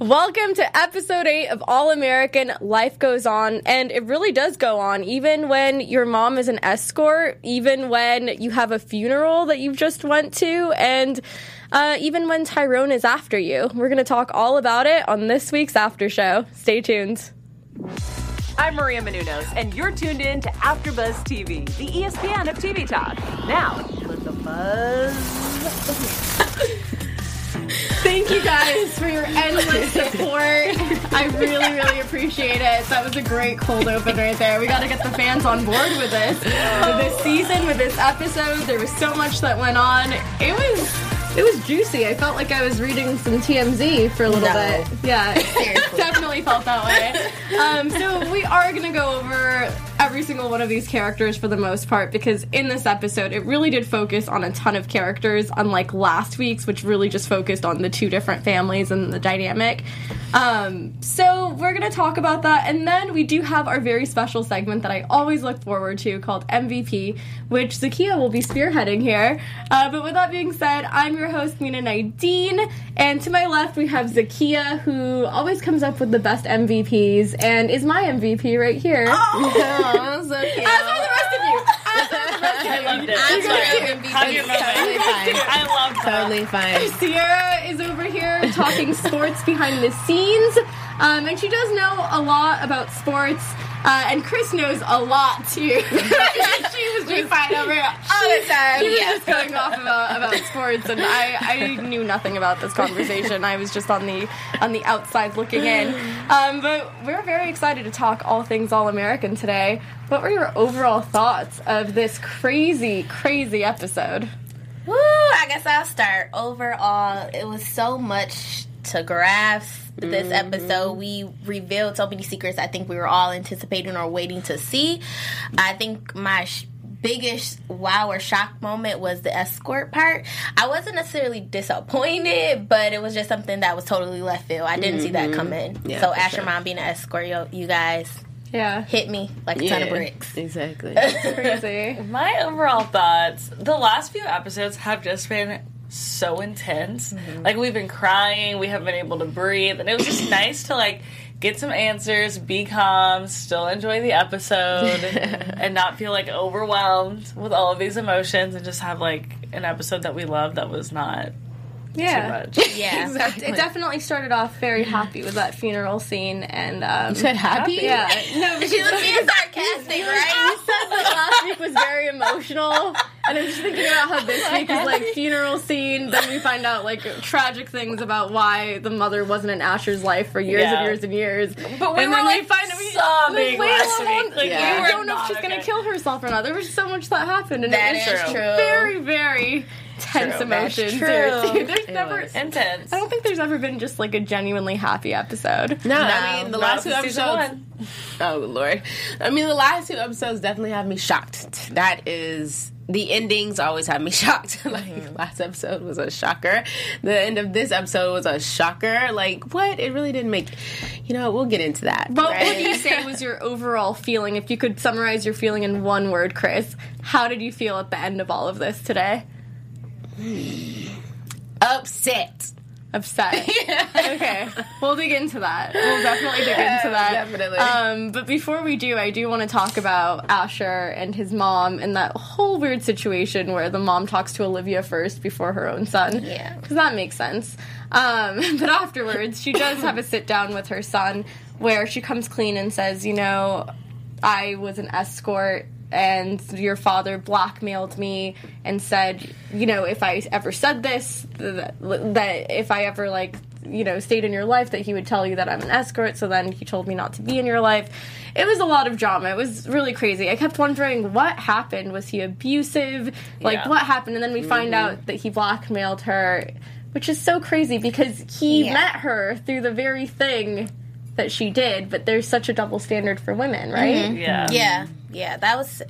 Welcome to episode 8 of All American Life Goes On. And it really does go on, even when your mom is an escort, even when you have a funeral that you've just went to, and uh, even when Tyrone is after you. We're going to talk all about it on this week's after show. Stay tuned. I'm Maria Menounos, and you're tuned in to AfterBuzz TV, the ESPN of TV talk. Now, let the buzz. Thank you guys for your endless support. I really, really appreciate it. That was a great cold open right there. We got to get the fans on board with this. With this season, with this episode, there was so much that went on. It was. It was juicy. I felt like I was reading some TMZ for a little No. bit. Yeah, definitely felt that way. Um, so we are going to go over every single one of these characters for the most part because in this episode it really did focus on a ton of characters, unlike last week's, which really just focused on the two different families and the dynamic. Um, so we're going to talk about that, and then we do have our very special segment that I always look forward to called MVP, which Zakia will be spearheading here. Uh, but with that being said, I'm your host Mina Naideen, and to my left we have Zakia, who always comes up with the best MVPs and is my MVP right here. Oh, so cute. As are the rest of you. As are the rest of you. I loved it. I'm sorry, I'm too. Have your totally fine. I love that. Totally fine. Sierra is over here talking sports behind the scenes, um, and she does know a lot about sports. Uh, and Chris knows a lot too. she was just fine over all the time. She was just going off about, about sports, and I, I knew nothing about this conversation. I was just on the on the outside looking in. Um, but we're very excited to talk all things All American today. What were your overall thoughts of this crazy, crazy episode? Woo, I guess I'll start. Overall, it was so much to grasp this mm-hmm. episode. We revealed so many secrets I think we were all anticipating or waiting to see. I think my sh- biggest wow or shock moment was the escort part. I wasn't necessarily disappointed, but it was just something that was totally left field. I didn't see that mm-hmm. coming. Yeah, so for Asher sure. Mom being an escort, yo, you guys Yeah, hit me like a ton of bricks. Exactly. crazy. My overall thoughts the last few episodes have just been so intense. Like, we've been crying, we haven't been able to breathe, and it was just nice to, like, get some answers, be calm, still enjoy the episode, and not feel, like, overwhelmed with all of these emotions, and just have, like, an episode that we love that was not Yeah. too much. Yeah. It definitely started off very happy with that funeral scene, and um, Said happy? yeah, no, because She was being sarcastic, right? you said that last week was very emotional, and I'm just thinking about how this week is like funeral scene. Then we find out like tragic things about why the mother wasn't in Asher's life for years Yeah. and years and years. But we and were, then like, we find we, sobbing like, last week. Like, Yeah. we we don't know if not she's gonna kill herself or not. There was so much that happened, and That it was is just true. very, very tense True. Emotions. true. Seriously. There's It never. was. Intense. I don't think there's ever been just like a genuinely happy episode. No, I mean the Not last two episodes. one. Oh lord, I mean the last two episodes definitely have me shocked. That is the endings always have me shocked. like mm-hmm. last episode was a shocker. The end of this episode was a shocker. Like what? It really didn't make. You know, we'll get into that. What right? would you say was your overall feeling? If you could summarize your feeling in one word, Chris, how did you feel at the end of all of this today? upset? Upset. Okay, we'll dig into that. We'll definitely dig into that. Definitely. Um, but before we do, I do want to talk about Asher and his mom and that whole weird situation where the mom talks to Olivia first before her own son. Yeah. Because that makes sense. Um, but afterwards, she does have a sit down with her son where she comes clean and says, you know, I was an escort and your father blackmailed me and said, you know, if I ever said this, that, that if I ever like, you know, stayed in your life, that he would tell you that I'm an escort. So then he told me not to be in your life. It was a lot of drama. It was really crazy. I kept wondering what happened. Was he abusive? Like, Yeah. what happened? And then we find mm-hmm. out that he blackmailed her, which is so crazy because he Yeah. met her through the very thing that she did. But there's such a double standard for women, right? Mm-hmm. Yeah. Yeah. Yeah, that was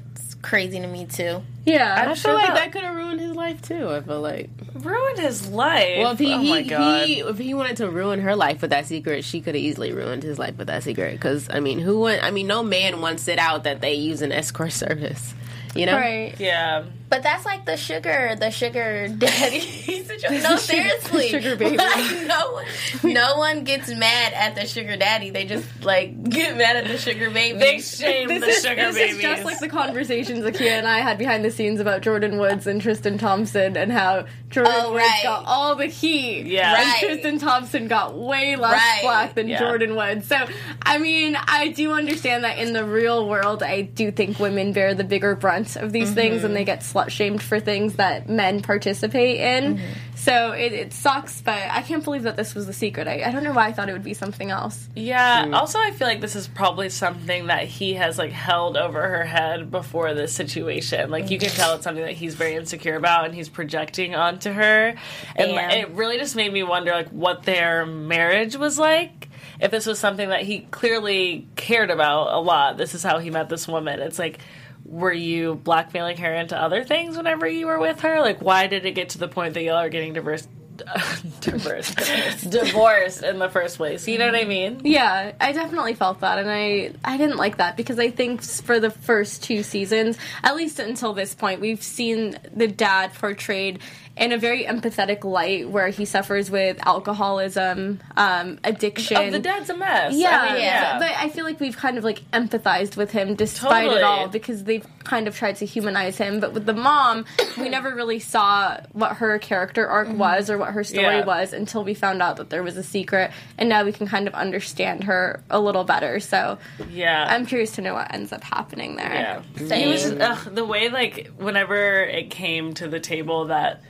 crazy to me too. Yeah. I feel sure like that- that could have ruined his life too. I feel like. Ruined his life. Well, if he, oh he, my god. he if he wanted to ruin her life with that secret, she could have easily ruined his life with that secret. Because I mean, who? Want, I mean, no man wants it out that they use an escort service. You know, Right. yeah. But that's like the sugar, the sugar daddy situation. No, seriously, sugar baby. Like, no, one, no one gets mad at the sugar daddy. They just like get mad at the sugar baby. They shamed the is, sugar this babies. is just like the conversations Zakia and I had behind the scenes about Jordyn Woods and Tristan Thompson and how Jordyn Oh, Woods right. got all the heat. Yeah. And Right. Tristan Thompson got way less Right. flack than Yeah. Jordyn Woods. So, I mean, I do understand that in the real world, I do think women bear the bigger brunt of these mm-hmm. things and they get slut shamed for things that men participate in. Mm-hmm. So it, it sucks, but I can't believe that this was the secret. I, I don't know why I thought it would be something else. Yeah. Also, I feel like this is probably something that he has like held over her head before this situation. Like you can tell it's something that he's very insecure about, and he's projecting onto her. And Yeah. it really just made me wonder, like, what their marriage was like. If this was something that he clearly cared about a lot, this is how he met this woman. It's like. Were you blackmailing her into other things whenever you were with her? Like, why did it get to the point that y'all are getting divorced? divorced, divorced in the first place. You know what I mean? Yeah, I definitely felt that, and I I didn't like that because I think for the first two seasons, at least until this point, we've seen the dad portrayed in a very empathetic light, where he suffers with alcoholism, um, addiction. Oh, the dad's a mess. Yeah, I mean, yeah. But I feel like we've kind of like empathized with him despite Totally. it all because they've kind of tried to humanize him. But with the mom, we never really saw what her character arc was or what her story Yeah. was until we found out that there was a secret, and now we can kind of understand her a little better. So yeah. I'm curious to know what ends up happening there. yeah. He was ugh, the way like whenever it came to the table that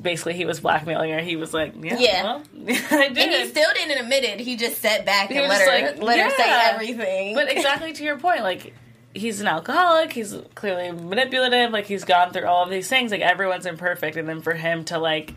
basically he was blackmailing her. He was like, yeah, Yeah. well, I did. and he still didn't admit it. He just sat back and let her like, let her say everything. But exactly to your point, like he's an alcoholic. He's clearly manipulative. Like he's gone through all of these things. Like everyone's imperfect, and then for him to like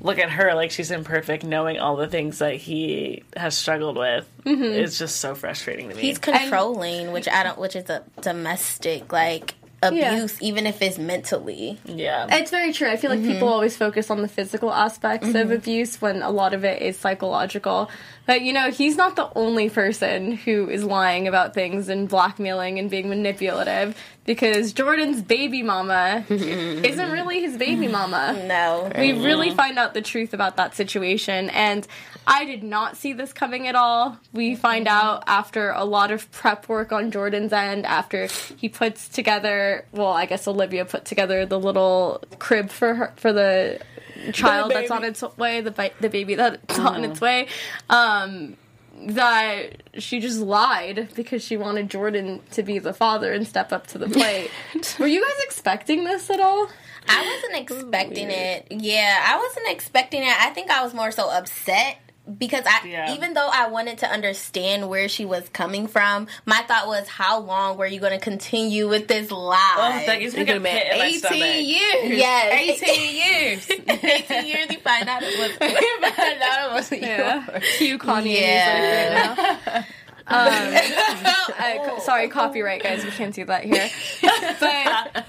look at her like she's imperfect, knowing all the things that he has struggled with, mm-hmm. is just so frustrating to me. He's controlling, which I don't, which is a domestic like abuse, even if it's mentally. yeah. It's very true. I feel like Mm-hmm. people always focus on the physical aspects of abuse when a lot of it is psychological. But you know, he's not the only person who is lying about things and blackmailing and being manipulative because Jordan's baby mama isn't really his baby mama. No, We really find out the truth about that situation, and I did not see this coming at all. We find mm-hmm. out after a lot of prep work on Jordan's end, after he puts together, well, I guess Olivia put together the little crib for her for the child that's on its way, the ba- the baby that's on its way. Um, that she just lied because she wanted Jordan to be the father and step up to the plate. Were you guys expecting this at all? I wasn't expecting it. Yeah, I wasn't expecting it. I think I was more so upset because I Yeah. even though I wanted to understand where she was coming from, my thought was how long were you going to continue with this lie? Oh, that gives me It a could pit 18 years. Yes. 18 years. 18 years you find out it was I thought it was Yeah. Cue Kanye Yeah. right. Um, I- sorry, copyright, guys. We can't do that here. But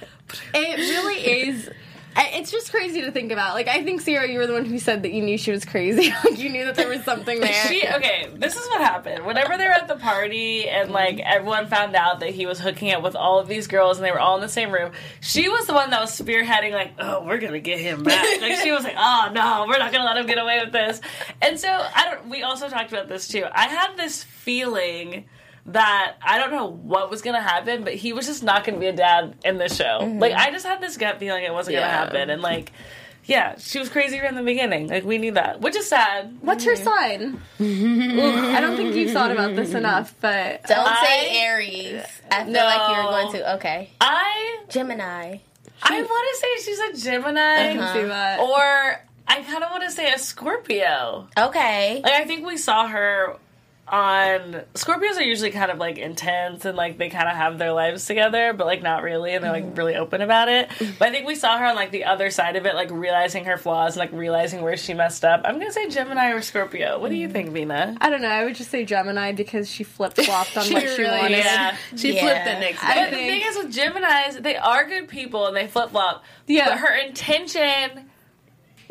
it really is. I- It's just crazy to think about. Like, I think Sarah, you were the one who said that you knew she was crazy. like, you knew that there was something there. She okay. This is what happened. Whenever they were at the party and like everyone found out that he was hooking up with all of these girls and they were all in the same room, she was the one that was spearheading. Like, oh, we're gonna get him back. Like she was like, oh no, we're not gonna let him get away with this. And so I don't. We also talked about this too. I had this feeling that I don't know what was gonna happen, but he was just not gonna be a dad in this show. Mm-hmm. Like I just had this gut feeling it wasn't Yeah. gonna happen, and like. Yeah, she was crazy from the beginning. Like we knew that, which is sad. What's her mm-hmm. sign? I don't think you've thought about this enough, but Don't I- say Aries. I feel like you were going to. Okay. I Gemini. I want to say she's a Gemini, I can see that. or I kind of want to say a Scorpio. Okay. Like I think we saw her on Scorpios are usually kind of like intense and like they kind of have their lives together, but like not really, and they're like mm-hmm. really open about it. But I think we saw her on like the other side of it, like realizing her flaws and like realizing where she messed up. I'm gonna say Gemini or Scorpio. What do you mm. think, Vina? I don't know. I would just say Gemini because she flip flopped on what she really wanted. Yeah. She Yeah. flipped the next day. But the thing is with Geminis, they are good people and they flip flop. Yeah. But her intention,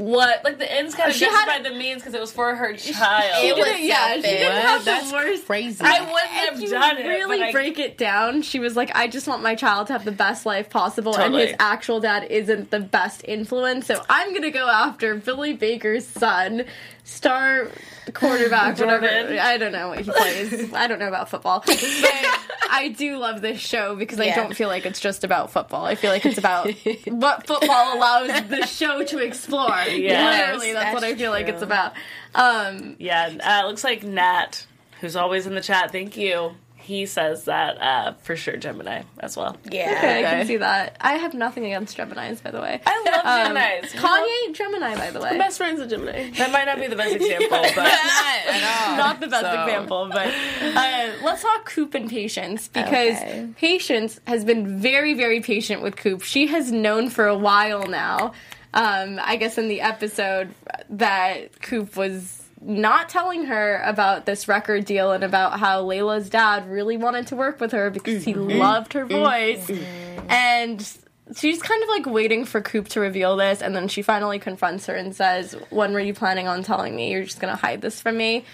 what like the ends kind of She had- justified the means because it was for her child. It was yeah, she didn't have What? the That's worst. crazy. I wouldn't have If you done it. really I- break it down, she was like, "I just want my child to have the best life possible," Totally. and his actual dad isn't the best influence. So I'm gonna go after Billy Baker's son, star quarterback, whatever. I don't know what he plays. I don't know about football, but I do love this show because I don't feel like it's just about football. I feel like it's about what football allows the show to explore. Yes, Literally, that's, what I feel like it's about. Um, Yeah, uh, it looks like Nat, who's always in the chat. Thank you. He says that uh, for sure, Gemini as well. Yeah. Okay, I can see that. I have nothing against Geminis, by the way. I love Um, Geminis. Kanye, Gemini, by the way. Best friends with Gemini. That might not be the best example, but Not at all. Not the best So- example, but uh, let's talk Coop and Patience because Okay. Patience has been very, very patient with Coop. She has known for a while now. Um, I guess in the episode that Coop was not telling her about this record deal and about how Layla's dad really wanted to work with her because he mm-hmm. loved her mm-hmm. voice. Mm-hmm. And she's kind of like waiting for Coop to reveal this, and then she finally confronts her and says, When were you planning on telling me? You're just gonna hide this from me?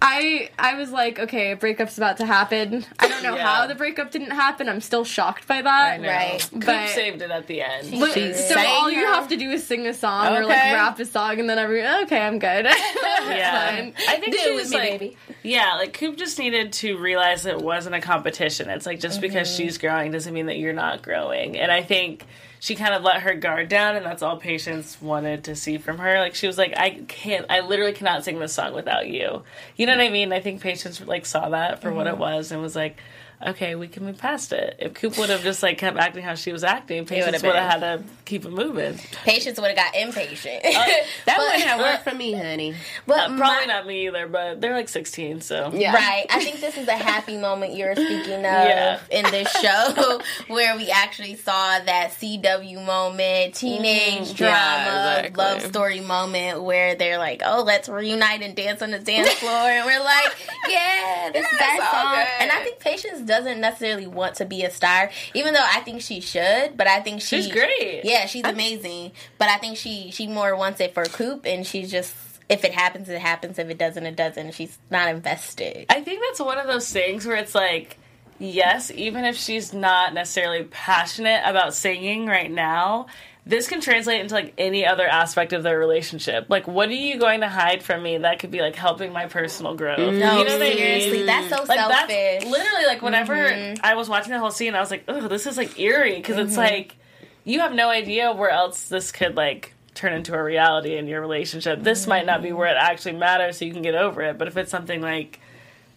I I was like, okay, a breakup's about to happen. I don't know Yeah. how the breakup didn't happen. I'm still shocked by that. know. Right. Coop But saved it at the end. but- She so sang all you have to do is sing a song or like rap a song, and then every okay, I'm good. yeah, I think Do it it was with me, like, baby. Yeah, like Coop just needed to realize it wasn't a competition. It's like just because mm-hmm. she's growing doesn't mean that you're not growing. And I think she kind of let her guard down, and that's all Patience wanted to see from her. Like she was like, I can't, I literally cannot sing this song without you. You know what I mean? I think Patience like saw that for what it mm-hmm. was and was like. Okay, we can move past it. If Coop would have just like kept acting how she was acting, Patience would've would have been- had to keep it moving. Patience would have got impatient. That But- wouldn't have worked for me, honey. but Uh, probably my- not me either, but they're like 16, so Yeah. Right. I think this is a happy moment you're speaking of Yeah. in this show where we actually saw that CW moment, teenage drama, Yeah, exactly. love story moment where they're like, oh, let's reunite and dance on the dance floor. And we're like, yeah, this is Yes, our all song. good. And I think Patience doesn't necessarily want to be a star, even though I think she should, but I think she, she's great. yeah, she's amazing. But I think she she more wants it for Coop, and she's just if it happens, it happens. If it doesn't, it doesn't. She's not invested. I think that's one of those things where it's like, yes, even if she's not necessarily passionate about singing right now, this can translate into like any other aspect of their relationship. Like, what are you going to hide from me that could be like helping my personal growth? No, you know what I mean? seriously, that's so Like selfish. that's literally like whenever mm-hmm. I was watching the whole scene, I was like, "Oh, this is like eerie," because it's mm-hmm. like you have no idea where else this could like turn into a reality in your relationship. This might not be mm-hmm. where it actually matters, so you can get over it. But if it's something like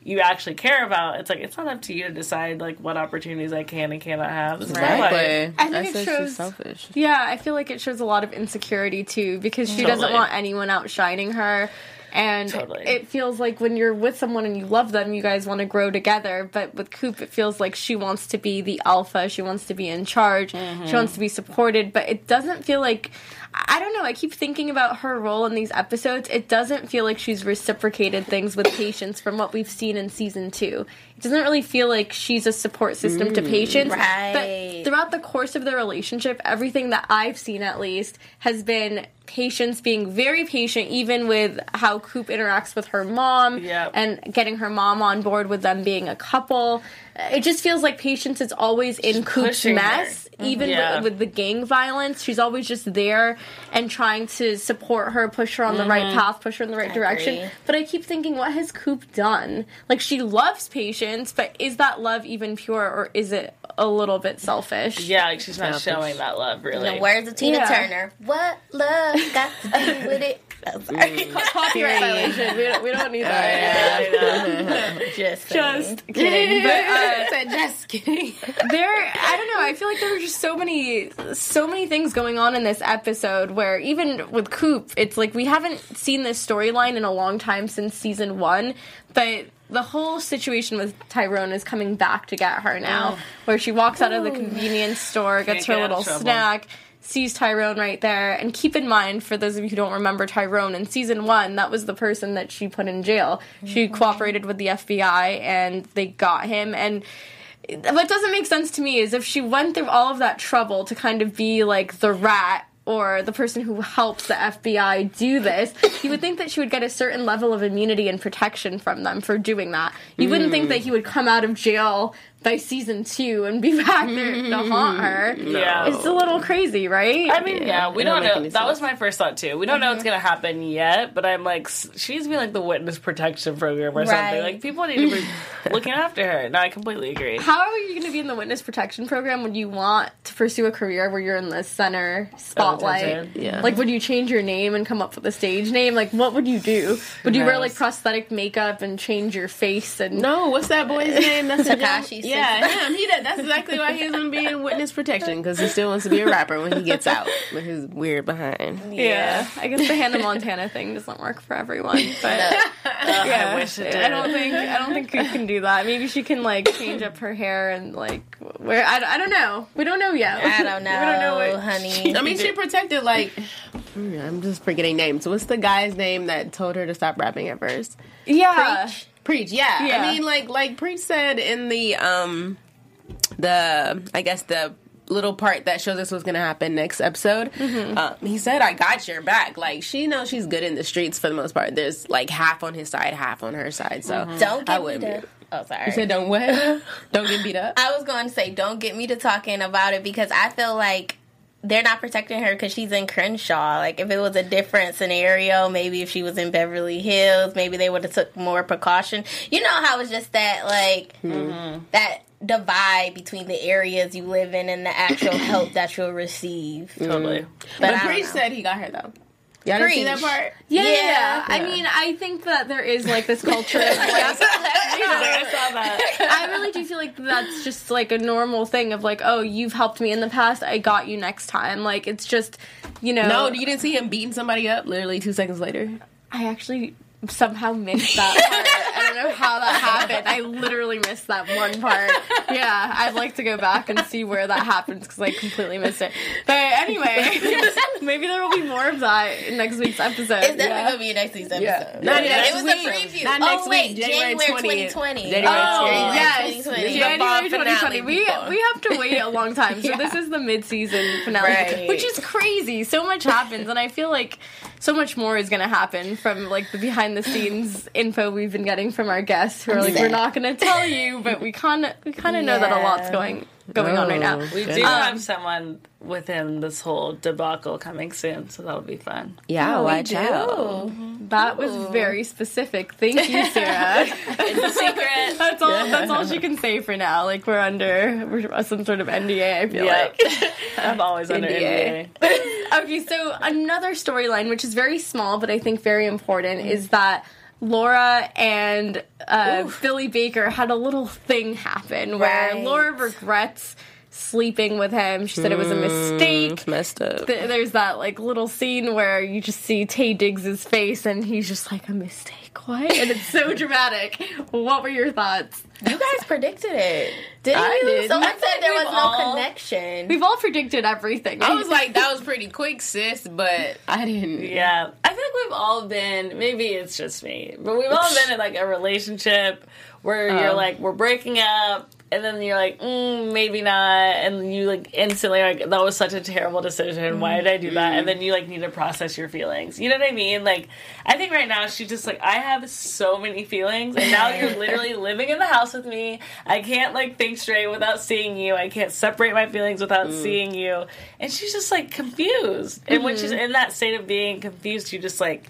you actually care about, it's like it's not up to you to decide like what opportunities I can and cannot have. This is my. Exactly. I think I it shows- she's selfish. Yeah, I feel like it shows a lot of insecurity too because she doesn't want anyone outshining her. And Totally. it feels like when you're with someone and you love them, you guys want to grow together. But with Coop, it feels like she wants to be the alpha. She wants to be in charge. Mm-hmm. She wants to be supported. But it doesn't feel like. I don't know. I keep thinking about her role in these episodes. It doesn't feel like she's reciprocated things with patience from what we've seen in season two. Doesn't really feel like she's a support system to patience. Right. But throughout the course of their relationship, everything that I've seen at least has been patience being very patient, even with how Coop interacts with her mom Yep. and getting her mom on board with them being a couple. It just feels like patience is always in Coop's pushing her. mess, even Yeah. with, with the gang violence. She's always just there and trying to support her, push her on the Mm-hmm. right path, push her in the right I direction. agree. But I keep thinking, what has Coop done? Like, she loves patience, but is that love even pure or is it a little bit selfish? Yeah, like she's not Selfish. showing that love really. In the words of Tina Yeah. Turner, what love got to do with it? Copyright violation. We don't, we don't need that. Yeah, I know. Just. Just kidding. But, uh, Said just kidding. there i don't know i feel like there were just so many so many things going on in this episode where even with coop it's like we haven't seen this storyline in a long time since season one but the whole situation with Tyrone is coming back to get her now, where she walks out of the convenience store, gets her get little snack, sees Tyrone right there. And keep in mind, for those of you who don't remember Tyrone, in season one, that was the person that she put in jail. She cooperated with the FBI and they got him. And what doesn't make sense to me is if she went through all of that trouble to kind of be like the rat or the person who helps the FBI do this, you would think that she would get a certain level of immunity and protection from them for doing that. You wouldn't think that he hmm. would come out of jail by season two and be back there to haunt her. Yeah. It's a little crazy, right? I mean, yeah, we don't don't know. any That was my first thought too. We don't know what's mm-hmm. gonna happen yet, but I'm like, s- she's be like the witness protection program or Right. something. Like people need to be looking after her. No, I completely agree. How are you going to be in the witness protection program when you want to pursue a career where you're in the center spotlight? Oh, attention. Yeah. Like, would you change your name and come up with a stage name? Like, what would you do? Would you wear like prosthetic makeup and change your face? And No, what's that boy's name? That's the Tekashi Yeah, him. He did. That's exactly why he's gonna be in witness protection because he still wants to be a rapper when he gets out with his weird behind. yeah, I guess the Hannah Montana thing doesn't work for everyone. But yeah, I wish it did. I don't think I don't think Coop can do that. Maybe she can like change up her hair and like wear. I, I don't know. We don't know yet. I don't know, we don't know what honey. I mean, she protected like. I'm just forgetting names. What's the guy's name that told her to stop rapping at first? Yeah. Preach, yeah. Yeah. I mean, like like Preach said in the um the I guess the little part that shows us what's gonna happen next episode. Um, he said, "I got your back." Like she knows she's good in the streets for the most part. There's like half on his side, half on her side. So Don't I get me wouldn't. to. be- Oh, sorry. You said don't what? don't get beat up. I was going to say, don't get me to talking about it because I feel like they're not protecting her because she's in Crenshaw. Like if it was a different scenario, maybe if she was in Beverly Hills, maybe they would have took more precaution. You know how it's just that like mm-hmm. that divide between the areas you live in and the actual help that you'll receive. Totally. But, But I don't Preach know. said he got her though. Y'all didn't see that part? Yeah, yeah, Yeah. I mean, I think that there is like this culture. of, like, I saw that. I really do feel like that's just like a normal thing of like, oh, you've helped me in the past, I got you next time. Like it's just, you know. No, you didn't see him beating somebody up literally two seconds later. I actually somehow missed that part. I don't know how that happened. I literally missed that one part. Yeah, I'd like to go back and see where that happens because I completely missed it. But anyway, maybe there will be more of that in next week's episode. It's definitely Yeah. gonna be next week's episode. Yeah. Not it was week. a preview. Not oh next wait, week. January January 20th. 2020. January Oh, 20th. yes. 2020. January 2020. We, we have to wait a long time. So this is the mid-season finale, Right. which is crazy. So much happens, and I feel like so much more is going to happen from like the behind-the-scenes info we've been getting from our guests, who are like, "We're not going to tell you, but we kind of we kind of know that a lot's Yeah. Going going on right now." Oh. We do Um, have someone within this whole debacle coming soon, so that'll be fun. Yeah, Oh, we watch do. out. Mm-hmm. That was very specific. Thank you, Sarah. It's a secret. that's all. That's all she can say for now. Like we're under we're uh, some sort of NDA. I feel Yeah. like. I'm always under NDA. NDA. Okay, so another storyline, which is very small but I think very important, mm-hmm. is that Laura and uh, Billy Baker had a little thing happen where Right. Laura regrets sleeping with him. She said it was a mistake. It's messed up. Th- There's that like little scene where you just see Taye Diggs' face and he's just like a mistake. What? And it's so dramatic. What were your thoughts? You guys predicted it, didn't I you? did. Someone I said there was all- no connection. We've all predicted everything. I was like, that was pretty quick, sis, but I didn't. Yeah, I feel like we've all been. Maybe it's just me, but we've all been in like a relationship where you're Oh. like, we're breaking up, and then you're like, mm, maybe not, and you like instantly like, that was such a terrible decision. Why did I do that? And then mm-hmm. you like need to process your feelings. You know what I mean? Like, I think right now she's just like, I have so many feelings, and now you're literally living in the house with me. I can't like think straight without seeing you. I can't separate my feelings without mm. seeing you. And she's just like confused. And when she's mm-hmm. in that state of being confused, you just like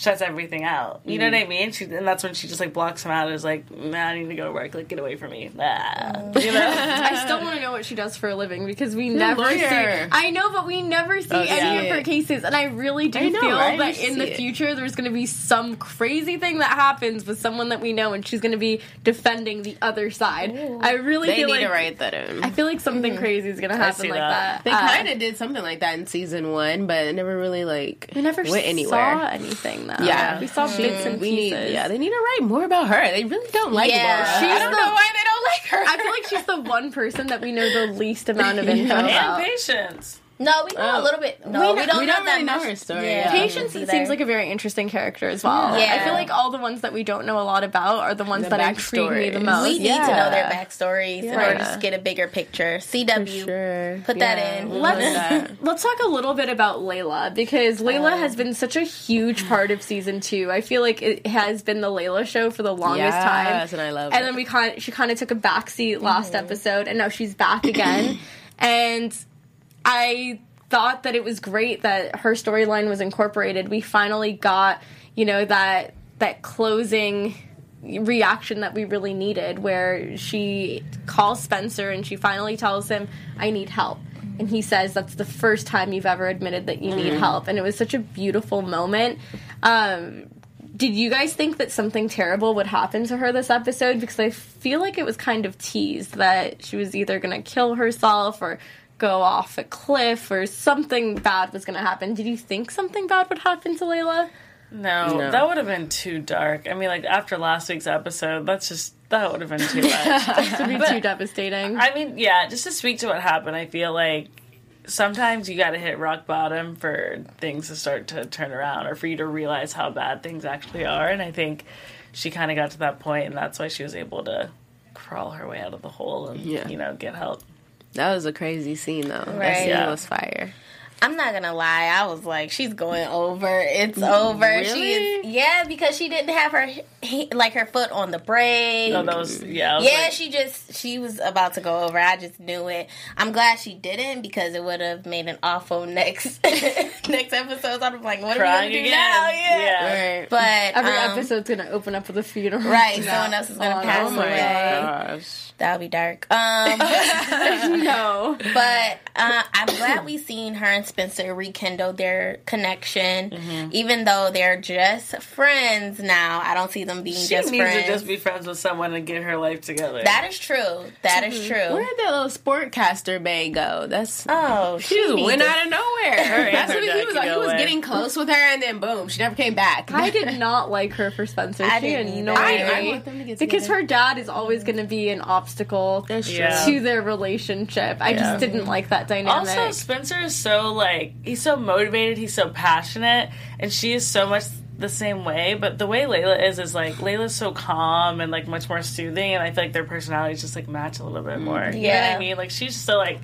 shuts everything out. You know what I mean? She, and that's when she just like blocks him out. and is like, man, I need to go to work. Like, get away from me. Ah. You know? I still want to know what she does for a living because we never see. I know, but we never see any yeah. of her cases, and I really do I know, feel right? that in see the it. future there's going to be some crazy thing that happens with someone that we know, and she's going to be defending the other side. I really They feel need like to write that in. I feel like something crazy is going to happen like that. that. They Uh, kind of did something like that in season one, but it never really like we never went anywhere. saw anything though. Yeah. we saw She- bits and we pieces. need, yeah, they need to write more about her. They really don't like Yeah. Laura. She's I don't the- know why they don't like her. I feel like she's the one person that we know the least amount of info and about. patience. No, we know Oh. a little bit. No, we, know- don't, we know don't that really know much. her story, Yeah. yeah. Patience either. seems like a very interesting character as well. Yeah. I feel like all the ones that we don't know a lot about are the ones The that intrigue me the backstories. most. we need to know their backstories in order to just get a bigger picture. CW, sure. put that in. Let's let's talk a little bit about Layla because Layla has been such a huge part of season two. I feel like it has been the Layla show for the longest time. Yes, and I love And it. then we kind she kind of took a backseat last mm-hmm. episode, and now she's back again. and I thought that it was great that her storyline was incorporated. We finally got you know that that closing reaction that we really needed where she calls Spencer and she finally tells him I need help. And he says that's the first time you've ever admitted that you need help. And it was such a beautiful moment. Um did you guys think that something terrible would happen to her this episode? Because I feel like it was kind of teased that she was either going to kill herself or go off a cliff or something bad was going to happen did you think something bad would happen to Layla No, No. that would have been too dark. I mean, like after last week's episode, that's just that would have been too much. to be too devastating I mean, yeah, just to speak to what happened, I feel like sometimes you got to hit rock bottom for things to start to turn around or for you to realize how bad things actually are. And I think she kind of got to that point, and that's why she was able to crawl her way out of the hole and Yeah. you know get help. That was a crazy scene, though. That scene Yeah. was fire. I'm not gonna lie. I was like, she's going over. It's mm, over. She Really? is, yeah, because she didn't have her he- like her foot on the brake. No, that was yeah. Was yeah, like- she just she was about to go over. I just knew it. I'm glad she didn't because it would have made an awful next next episode. I'm like, what are we gonna do again. now? Yeah. Right. But Every um, episode's gonna open up with a funeral. right, no. someone else is gonna Oh, pass oh my away. gosh. That'll be dark. Um, no. but uh, I'm glad we seen her and Spencer rekindle their connection, Mm-hmm. even though they're just friends now. I don't see them being She just needs friends. to just be friends with someone and get her life together. that is true. That is true. Where did that little sportcaster bay go? That's oh, she just went to- out of nowhere. That's what he was like. He was getting close with her, and then boom, she never came back. I did not like her for Spencer. I she didn't either. annoyed I- I me want them to get because together. her dad is always going to be an obstacle Yeah. to their relationship. I Yeah. just didn't like that dynamic. Also, Spencer is so like he's so motivated, he's so passionate, and she is so much the same way. But the way Layla is is like Layla's so calm and like much more soothing, and I feel like their personalities just like match a little bit more. You know what Yeah. I mean? Like she's just so like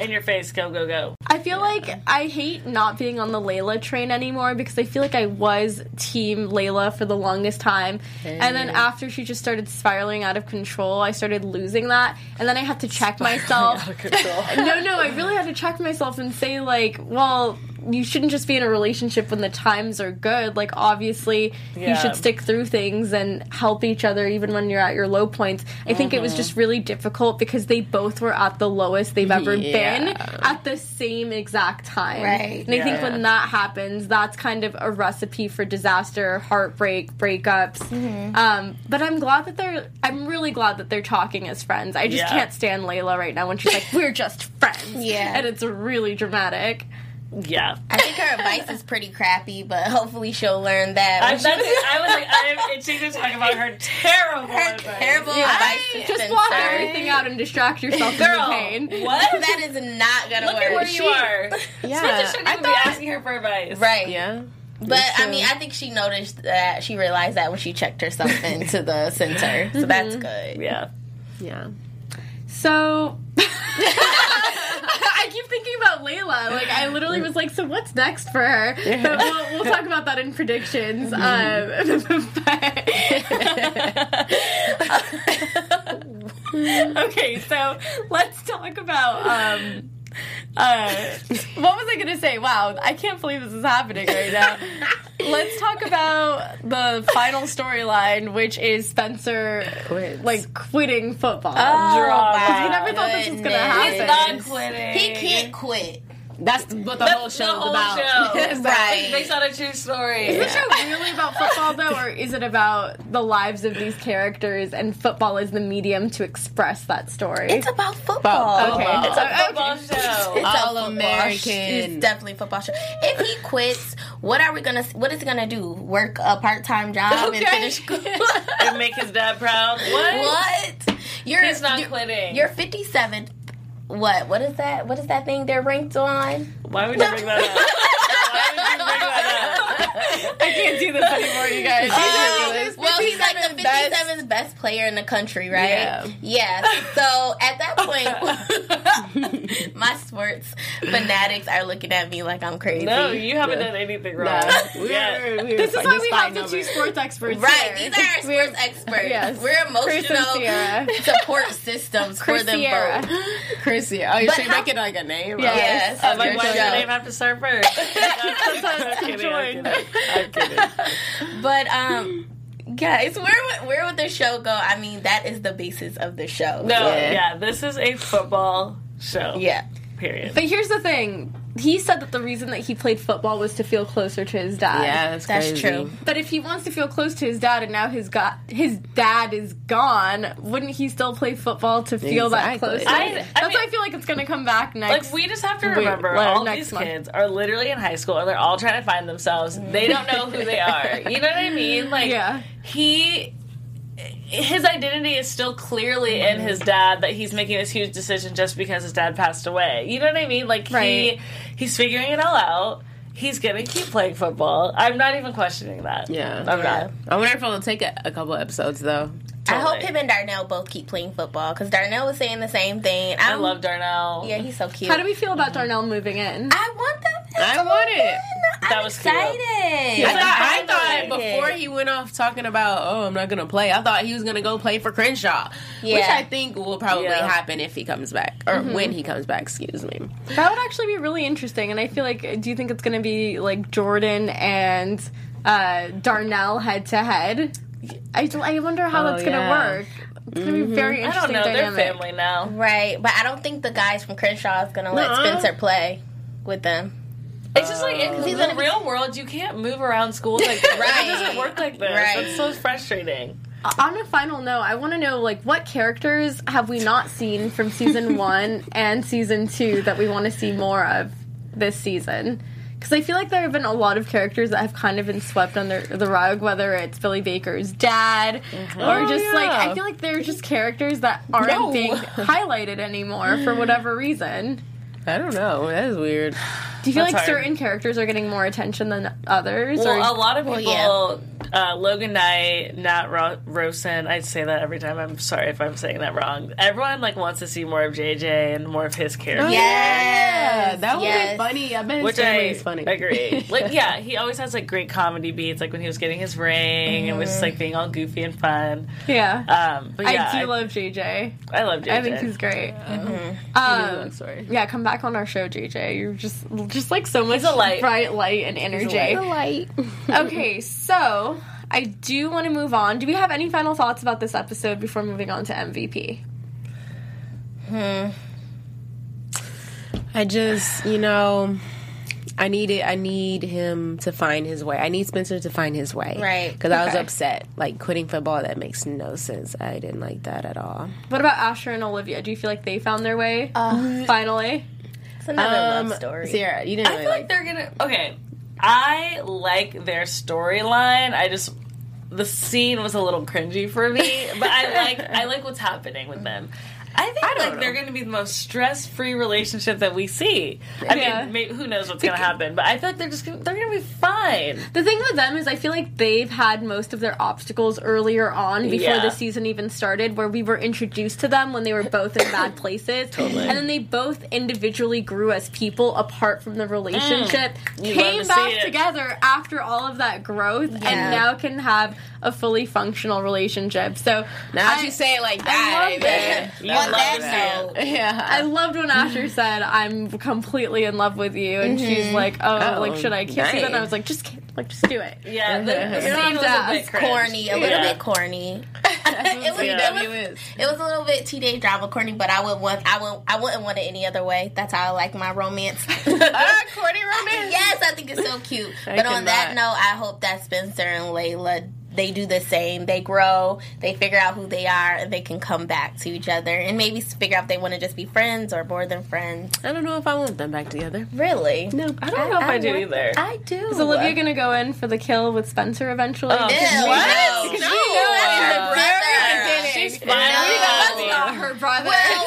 in your face, go go go. I feel like I hate not being on the Layla train anymore because I feel like I was team Layla for the longest time. And then after she just started spiraling out of control, I started losing that. And then I had to check myself. no, no, I really had to check myself and say, like, well, you shouldn't just be in a relationship when the times are good. Like, obviously, you should stick through things and help each other even when you're at your low points. I think it was just really difficult because they both were at the lowest they've ever Yeah. been at the same exact time. Right. And I think when that happens, that's kind of a recipe for disaster, heartbreak, breakups. Mm-hmm. Um, but I'm glad that they're. I'm really glad that they're talking as friends. I just Yeah. can't stand Layla right now when she's like, "We're just friends." Yeah. and it's really dramatic. Yeah. I think her advice is pretty crappy, but hopefully she'll learn that. I, when that's, I was like, I'm itching to talk about her terrible her advice. terrible Yeah. advice. to Just Spencer. block everything out and distract yourself from Girl, the pain. what? That is not gonna Look work. at where you are. Yeah, Spencer shouldn't I even thought. be asking her for advice. Right. Yeah. But I mean, I think she noticed that she realized that when she checked herself into the center. So that's mm-hmm. good. Yeah. Yeah. So. Keep thinking about Layla. Like I literally was like, "So what's next for her?" But we'll, we'll talk about that in predictions. Um, okay, so let's talk about. Um, uh, what was I gonna say? Wow, I can't believe this is happening right now. let's talk about the final storyline, which is Spencer Quits. like quitting football. Oh, Drama. my We never thought this was gonna happen. He's not quitting. He can't quit. That's what the That's whole show's the whole about. Show. It's Right. Based on a true story. Is the show really about football though, or is it about the lives of these characters and football is the medium to express that story? It's about football. Okay. It's a Okay. football show. It's a All football American. sh- It's definitely a football show. If he quits, what are we gonna? What is he gonna do? Work a part time job and finish school? and make his dad proud. What? what? You're He's not you're, quitting. You're 57th. What? What is that? What is that thing they're ranked on? Why would you bring that up? Why would you bring that I can't do this anymore, you guys. Um, well, he's like the 57th best- 57th best player in the country, right? Yeah. Yeah. So at that point, my sports fanatics are looking at me like I'm crazy. No, you haven't done anything wrong. Nah, we're, Yeah. This is why we fight have the over two sports experts. Right, here. these are our sports experts. Yes. We're Chris emotional support systems Chris for them Sierra. both. Chris, yeah. Oh, you But should make it like a name. Yes. Yes, I'm like, your why does show. your name have to start first? I'm kidding, I'm kidding. But um, guys, where would where would the show go? I mean, that is the basis of the show. No, Yeah. yeah, this is a football show. Yeah. Period. But here's the thing. He said that the reason that he played football was to feel closer to his dad. Yeah, that's, That's crazy. true. But if he wants to feel close to his dad and now his got his dad is gone, wouldn't he still play football to feel that Exactly. close? I- I That's mean- why I feel like it's gonna come back next. Like we just have to remember, well, all these month. kids are literally in high school and they're all trying to find themselves. They don't know who they are. You know what I mean? Like Yeah. he his identity is still clearly in mm-hmm. his dad that he's making this huge decision just because his dad passed away. You know what I mean? Like Right. he he's figuring it all out. He's gonna keep playing football. I'm not even questioning that. Yeah. I'm Yeah. not. I wonder if it'll take a, a couple episodes though. I hope him and Darnell both keep playing football because Darnell was saying the same thing. I I'm- love Darnell. Yeah, he's so cute. How do we feel about Darnell moving in? I want them. I want it. I'm That was cute. excited. I thought, I thought before he went off talking about, oh, I'm not going to play, I thought he was going to go play for Crenshaw. Which I think will probably Yeah. happen if he comes back. Or when he comes back, excuse me. That would actually be really interesting. And I feel like, do you think it's going to be like Jordan and uh, Darnell head to head? I I wonder how Oh, that's going to yeah. work. It's going to be very I don't know. They're family now. Right, but I don't think the guys from Crenshaw is gonna let Nuh-uh. Spencer play with them. It's just like in He's the real world, you can't move around schools like that. Right. It doesn't work like this. Right. It's so frustrating. Uh, on a final note, I want to know like what characters have we not seen from season one and season two that we want to see more of this season? Because I feel like there have been a lot of characters that have kind of been swept under the rug, whether it's Billy Baker's dad mm-hmm. or Oh, just like. I feel like they're just characters that aren't No. being highlighted anymore for whatever reason. I don't know. That is weird. Do you feel That's like hard. certain characters are getting more attention than others? Well, or a lot of people, Well, uh, Logan Knight, Nat Ro- Rosen. I say that every time. I'm sorry if I'm saying that wrong. Everyone like wants to see more of JJ and more of his character. Yes, Yeah, that would yes. be funny. I bet his Which I family is funny. I agree. like, yeah, he always has like great comedy beats, like when he was getting his ring and was just like Mm-hmm. being all goofy and fun. yeah. Um, but yeah, I do love JJ. I love JJ. I think he's great. Mm-hmm. Um, Sorry. yeah, come back on our show, JJ. You're just just like so much light. bright light and energy. light. okay, so I do want to move on. Do we have any final thoughts about this episode before moving on to MVP? Hmm. I just, you know, I need it. I need him to find his way. I need Spencer to find his way. Right. Because I was Okay. upset. Like quitting football, that makes no sense. I didn't like that at all. What about Asher and Olivia? Do you feel like they found their way finally? It's another Um, love story. Sierra, you didn't I really feel like like. they're gonna. Okay, I like their storyline. I just the scene was a little cringy for me, but I like I like what's happening with them. I think don't like know. they're going to be the most stress-free relationship that we see. I Yeah. mean, maybe, who knows what's going to happen, but I feel like they're just gonna, they're going to be fine. The thing with them is, I feel like they've had most of their obstacles earlier on before Yeah. the season even started, where we were introduced to them when they were both in bad places. Totally. And then they both individually grew as people apart from the relationship, mm. You came to back together after all of that growth, Yeah. and now can have a fully functional relationship. So Now I- that you say it like I that, love amen. You On that to see it. note, Yeah. I loved when Asher said, "I'm completely in love with you," and she's like, "Oh, Oh, like should I kiss you?" And I was like, "Just kiss, Like, just do it. Yeah, the, the scene was to a bit corny, a little Yeah. bit corny. it, was, Yeah. it, was, it was a little bit teenage drama corny, but I would want I would I wouldn't want it any other way. That's how I like my romance. Ah, corny romance. yes, I think it's so cute. I but on that cannot. note, I hope that Spencer and Layla they do the same. They grow, they figure out who they are, and they can come back to each other and maybe figure out if they want to just be friends or more than friends. I don't know if I want them back together. Really? No, I don't know if I, do want- either. I do. Is Olivia gonna go in for the kill with Spencer eventually? Oh, Ew, What? No, No. That's her brother. She's fine. That's with not her brother. Well,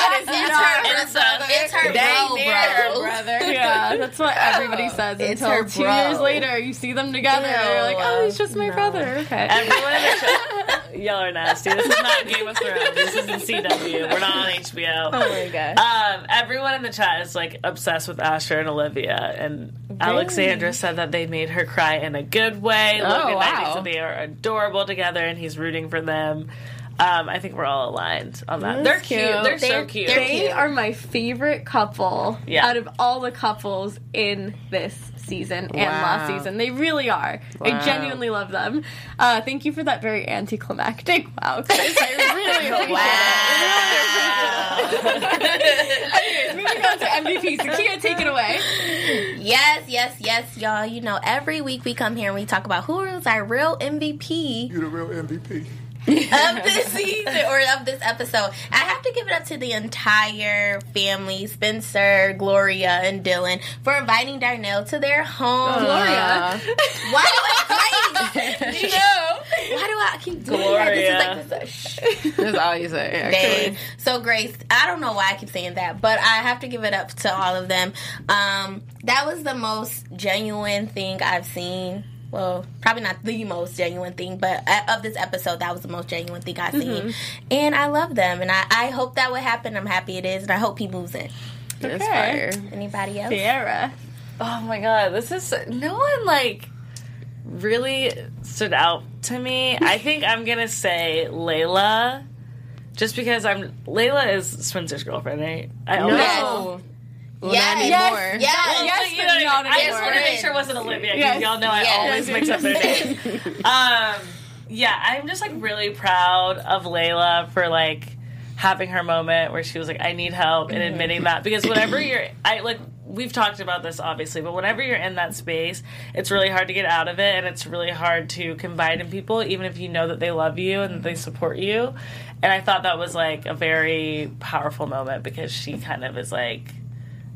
it's, it's her Incest. brother. It's her Dang bro, near her bro. brother. yeah, that's what everybody says It's until her two bro. years later you see them together. Ew. You're like, oh, he's just my No. brother. Okay. Everyone in the show, y'all are nasty. This is not Game of Thrones. This isn't CW. We're not on HBO. Oh my god. Um, everyone in the chat is like obsessed with Asher and Olivia, and Alexandra said that they made her cry in a good way. Oh, Logan Knight wow. thinks that they are adorable together, and he's rooting for them. Um, I think we're all aligned on that. They're cute. cute. They're, so They're- cute. they're They cute. are my favorite couple Yeah. out of all the couples in this season and Wow. last season. They really are. I genuinely love them. Uh, thank you for that very anticlimactic wow, Chris. I really appreciate it. Anyways, moving on to MVP. Sakia, take it away. Yes, yes, yes, y'all. You know, every week we come here and we talk about who is our real MVP You're the real MVP. Of this season or of this episode. I have to give it up to the entire family, Spencer, Gloria, and Dillon, for inviting Darnell to their home. Gloria. Why do I Grace? you know? Why do I keep doing that? This is like this. uh. That's all you say. Dang. Actually. So Grace, I don't know why I keep saying that, but I have to give it up to all of them. Um, that was the most genuine thing I've seen. Well, probably not the most genuine thing, but uh, of this episode, that was the most genuine thing I've seen. And I love them, and I, I hope that would happen. I'm happy it is, and I hope he moves in. That's Okay. fire. Anybody else? Sierra. Oh my god, this is no one like really stood out to me. I think I'm gonna say Layla, just because I'm Layla is Spencer's girlfriend, right? I always No. Well, Yes. not Yes. anymore. Yes. Yes, but you know I not mean. I just want to make sure it wasn't Olivia because Yes. y'all know I Yes. always mix up their names. um, yeah, I'm just like really proud of Layla for like having her moment where she was like, "I need help," and admitting that because whenever you're, I like. We've talked about this obviously, but whenever you're in that space, it's really hard to get out of it, and it's really hard to confide in people, even if you know that they love you and they support you. And I thought that was like a very powerful moment because she kind of is like,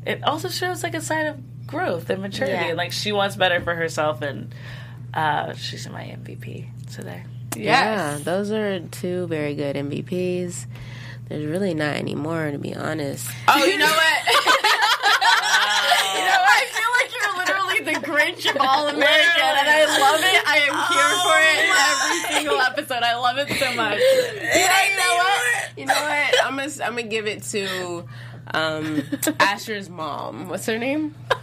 it also shows like a sign of growth and maturity. Yeah. Like she wants better for herself, and uh, she's my MVP. So there. Yeah, those are two very good MVPs. There's really not any more, to be honest. Oh, you know what? You know, I feel like you're literally the Grinch of All American, and I love it. I am here for it every single episode. I love it so much. Yeah, you know what? You know what? I'm gonna I'm gonna give it to um, Asher's mom. What's her name?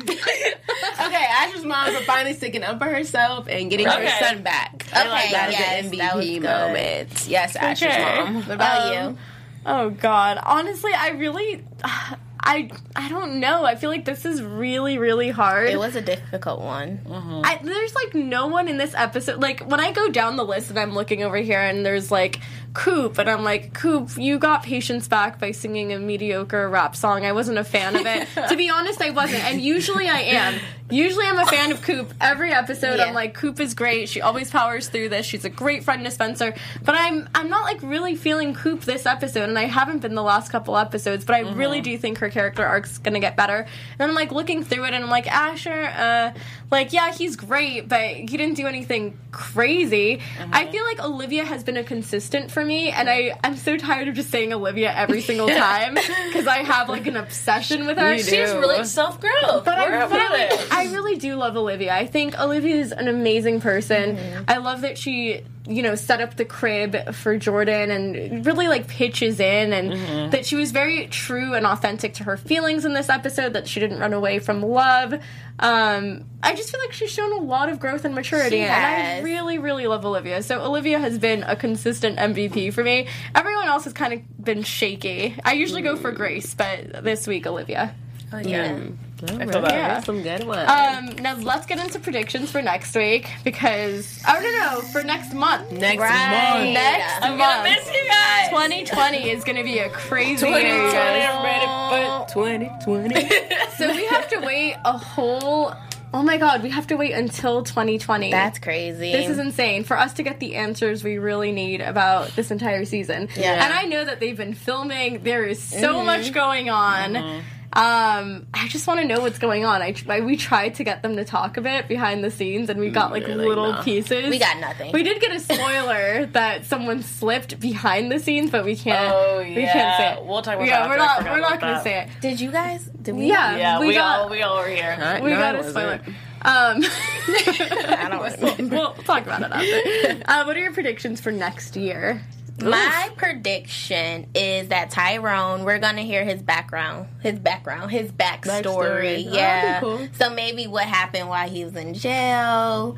okay, Asher's mom for finally sticking up for herself and getting Okay. her son back. Okay, That is yes, an that was MVP moment. Yes, Asher's mom. What about Um, you? Oh God, honestly, I really, I, I don't know. I feel like this is really, really hard. It was a difficult one. I, there's like no one in this episode. Like when I go down the list and I'm looking over here and there's like Coop and I'm like Coop, you got patience back by singing a mediocre rap song. I wasn't a fan of it. to be honest, I wasn't. And usually I am. Usually I'm a fan of Coop. Every episode Yeah. I'm like Coop is great. She always powers through this. She's a great friend to Spencer. But I'm I'm not like really feeling Coop this episode and I haven't been the last couple episodes, but I mm-hmm. really do think her character arc's going to get better. And I'm like looking through it and I'm like ah, Asher uh like yeah, he's great, but he didn't do anything crazy. I mm-hmm. feel like Olivia has been a consistent for me and I I'm so tired of just saying Olivia every single time cuz I have like an obsession with her. You She's really self growth. But I We're about really. I really do love Olivia. I think Olivia is an amazing person. Mm-hmm. I love that she, you know, set up the crib for Jordan and really like pitches in and Mm-hmm. that she was very true and authentic to her feelings in this episode, that she didn't run away from love. Um, I just feel like she's shown a lot of growth and maturity, and I really, really love Olivia. So Olivia has been a consistent MVP for me. Everyone else has kind of been shaky. I usually go for Grace, but this week Olivia. Oh, yeah. Mm, I feel Right, better. Yeah. Some good ones. Um, now let's get into predictions for next week because oh no no for next month. Next Right. month. Next I'm gonna miss you guys. 2020 is going to be a crazy year. 2020, guys. I'm ready for 2020. So we have to wait a whole. Oh my god, we have to wait until 2020. That's crazy. This is insane. For us to get the answers we really need about this entire season. Yeah. And I know that they've been filming. There is so much going on. Um, I just want to know what's going on. I, I we tried to get them to talk a bit behind the scenes, and we got like Really little not. pieces. we got nothing. We did get a spoiler that someone slipped behind the scenes, but we can't. Oh, yeah, We can't say it. We'll talk about yeah, that we're not. We're not going to that. say it. Did you guys? Did we? Yeah, Yeah, we, we got all we all were here. I- we no, got I a wasn't. spoiler. Um, I don't we'll, we'll talk about it after. Uh, what are your predictions for next year? My prediction is that Tyrone, we're gonna hear his background, his background, his backstory. Backstory. Oh, Yeah. that'd cool. So maybe what happened while he was in jail.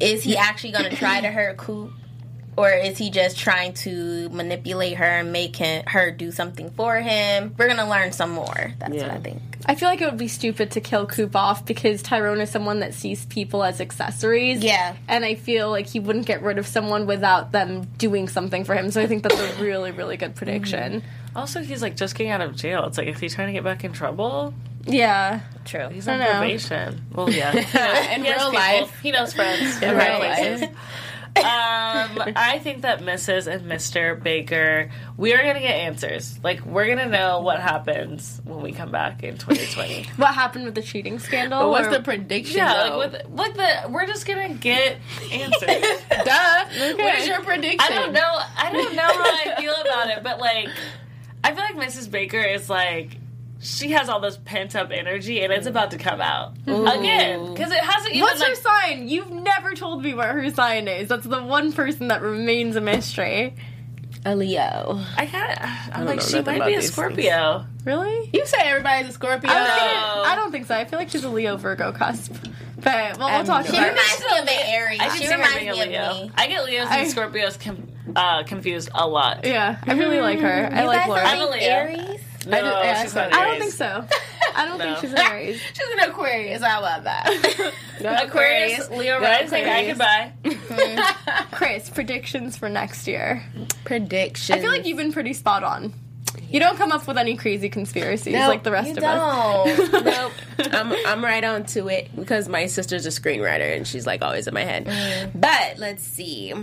Is he actually gonna try to hurt Coop? Or is he just trying to manipulate her and make him, her do something for him? We're gonna learn some more. That's what I think. I feel like it would be stupid to kill Coop off because Tyrone is someone that sees people as accessories. Yeah. And I feel like he wouldn't get rid of someone without them doing something for him. So I think that's a really, really good prediction. Also, he's like just getting out of jail. It's like if he's trying to get back in trouble, Yeah. True. he's I on probation. Well, yeah, he knows, In he real people. life. he knows friends In in real real places. um, Um, I think that Mrs. and Mr. Baker, we are gonna get answers. Like we're gonna know what happens when we come back in 2020. What happened with the cheating scandal? But what's or- the prediction? yeah, though? like with like the we're just gonna get answers. Duh. What is your prediction? I don't know. I don't know how I feel about it, but like, I feel like Mrs. Baker is like. She has all this pent up energy, and it's about to come out again because it hasn't even What's like her sign? You've never told me what her sign is. That's the one person that remains a mystery. A Leo. I kind I'm like she might be a these Scorpio. Really? You say everybody's a Scorpio. I, thinking- I don't think so. I feel like she's a Leo Virgo cusp. But well, we'll Um, talk She about it. reminds me of an Aries. I she reminds me of Leo. me. I get Leos I- and Scorpios com- uh, confused a lot. Yeah, I really like her. I You like guys Laura. I'm a don't Leo. Aries? No, I, don't- yeah, she's not I don't think so. I don't No. think she's an Aries. She's an Aquarius. I love that? No Aquarius, Leo rising, I Aquarius. can buy. Chris, predictions for next year. Prediction. I feel like you've been pretty spot on. You don't come up with any crazy conspiracies No, like the rest You of us. don't. nope. I'm I'm right on to it because my sister's a screenwriter and she's like always in my head. Mm. But let's see.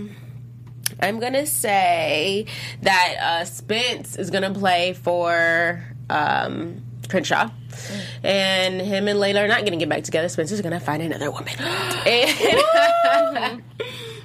I'm gonna say that uh, Spence is gonna play for um, Crenshaw, and him and Layla are not gonna get back together. Spencer's gonna find another woman. and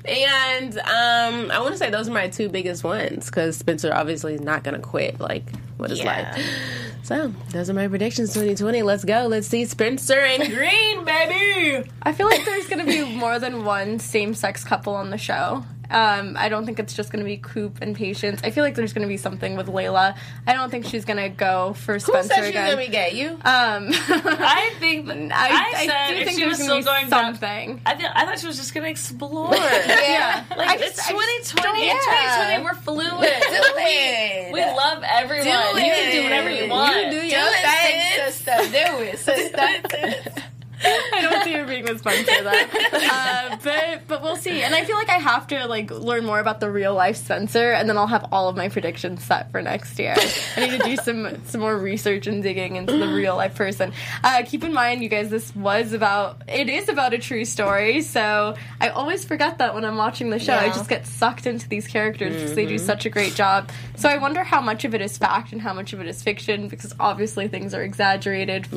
and, um, I want to say those are my two biggest ones because Spencer obviously is not gonna quit. Like what is Yeah. life? So those are my predictions 2020. Let's go. Let's see Spencer and Green, baby. I feel like there's to be more than one same sex couple on the show. Um, I don't think it's just going to be Coop and Patience. I feel like there's going to be something with Layla. I don't think she's going to go for Spencer Who said she's again. gonna be gay? You? um, I think that, I, I, I said do think she there's was still be going down. something. I, th- I thought she was just gonna explore. yeah. Like I it's just- I 2020. yeah. 2020, we're fluid. it. we love everyone. you can do whatever you want. You do your thing, sister. Do it, sister. I don't being with Spencer though. Uh, but but we'll see. And I feel like I have to like learn more about the real life Spencer, and then I'll have all of my predictions set for next year. I need to do some some more research and digging into the real life person. Uh, keep in mind, you guys, this was about it is about a true story. So I always forget that when I'm watching the show. I just get sucked into these characters because they do such a great job. So I wonder how much of it is fact and how much of it is fiction because obviously things are exaggerated for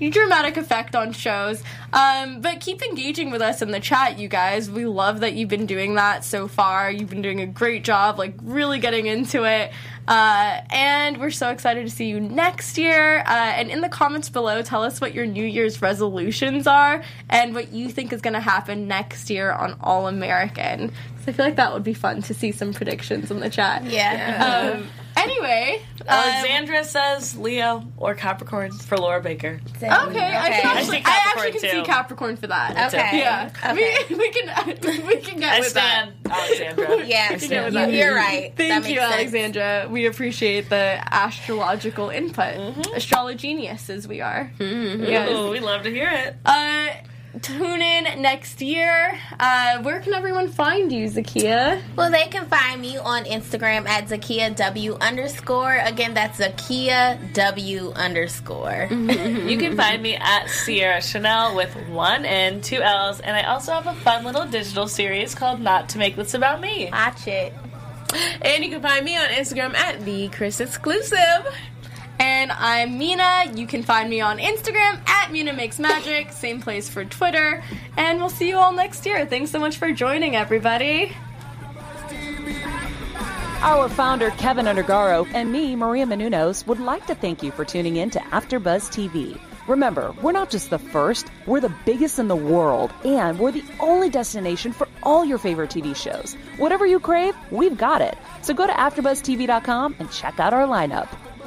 Yeah. dramatic effect on shows. Um, but keep engaging with us in the chat, you guys. We love that you've been doing that so far. You've been doing a great job, like really getting into it. Uh, and we're so excited to see you next year. Uh, and in the comments below, tell us what your New Year's resolutions are and what you think is going to happen next year on All American. 'Cause I feel like that would be fun to see some predictions in the chat. Yeah. Um, Anyway, um, Alexandra says Leo or Capricorn for Laura Baker. Okay, I can actually, I I, actually can too. see Capricorn for that. Okay. Yeah, Okay. we, we can we can get I with stand that. Alexandra. Yeah, I you, stand. that. you're right. Thank you, sense. Alexandra. We appreciate the astrological input. Mm-hmm. Astrologenius as we are. Yes. Ooh, we love to hear it. Uh, tune in next year. Uh, where can everyone find you, Zakia? Well, they can find me on Instagram at Zakia W underscore. Again, that's Zakia W underscore. You can find me at Sierra Chanel with one N, two L's, and I also have a fun little digital series called Not to Make This About Me. Watch it. And you can find me on Instagram at the Chris Exclusive. And I'm Mina. You can find me on Instagram at Mina Makes Magic. Same place for Twitter. And we'll see you all next year. Thanks so much for joining, everybody. Our founder, Kevin Undergaro, and me, Maria Menounos, would like to thank you for tuning in to AfterBuzz TV. Remember, we're not just the first, we're the biggest in the world, and we're the only destination for all your favorite TV shows. Whatever you crave, we've got it. So go to AfterBuzzTV.com and check out our lineup.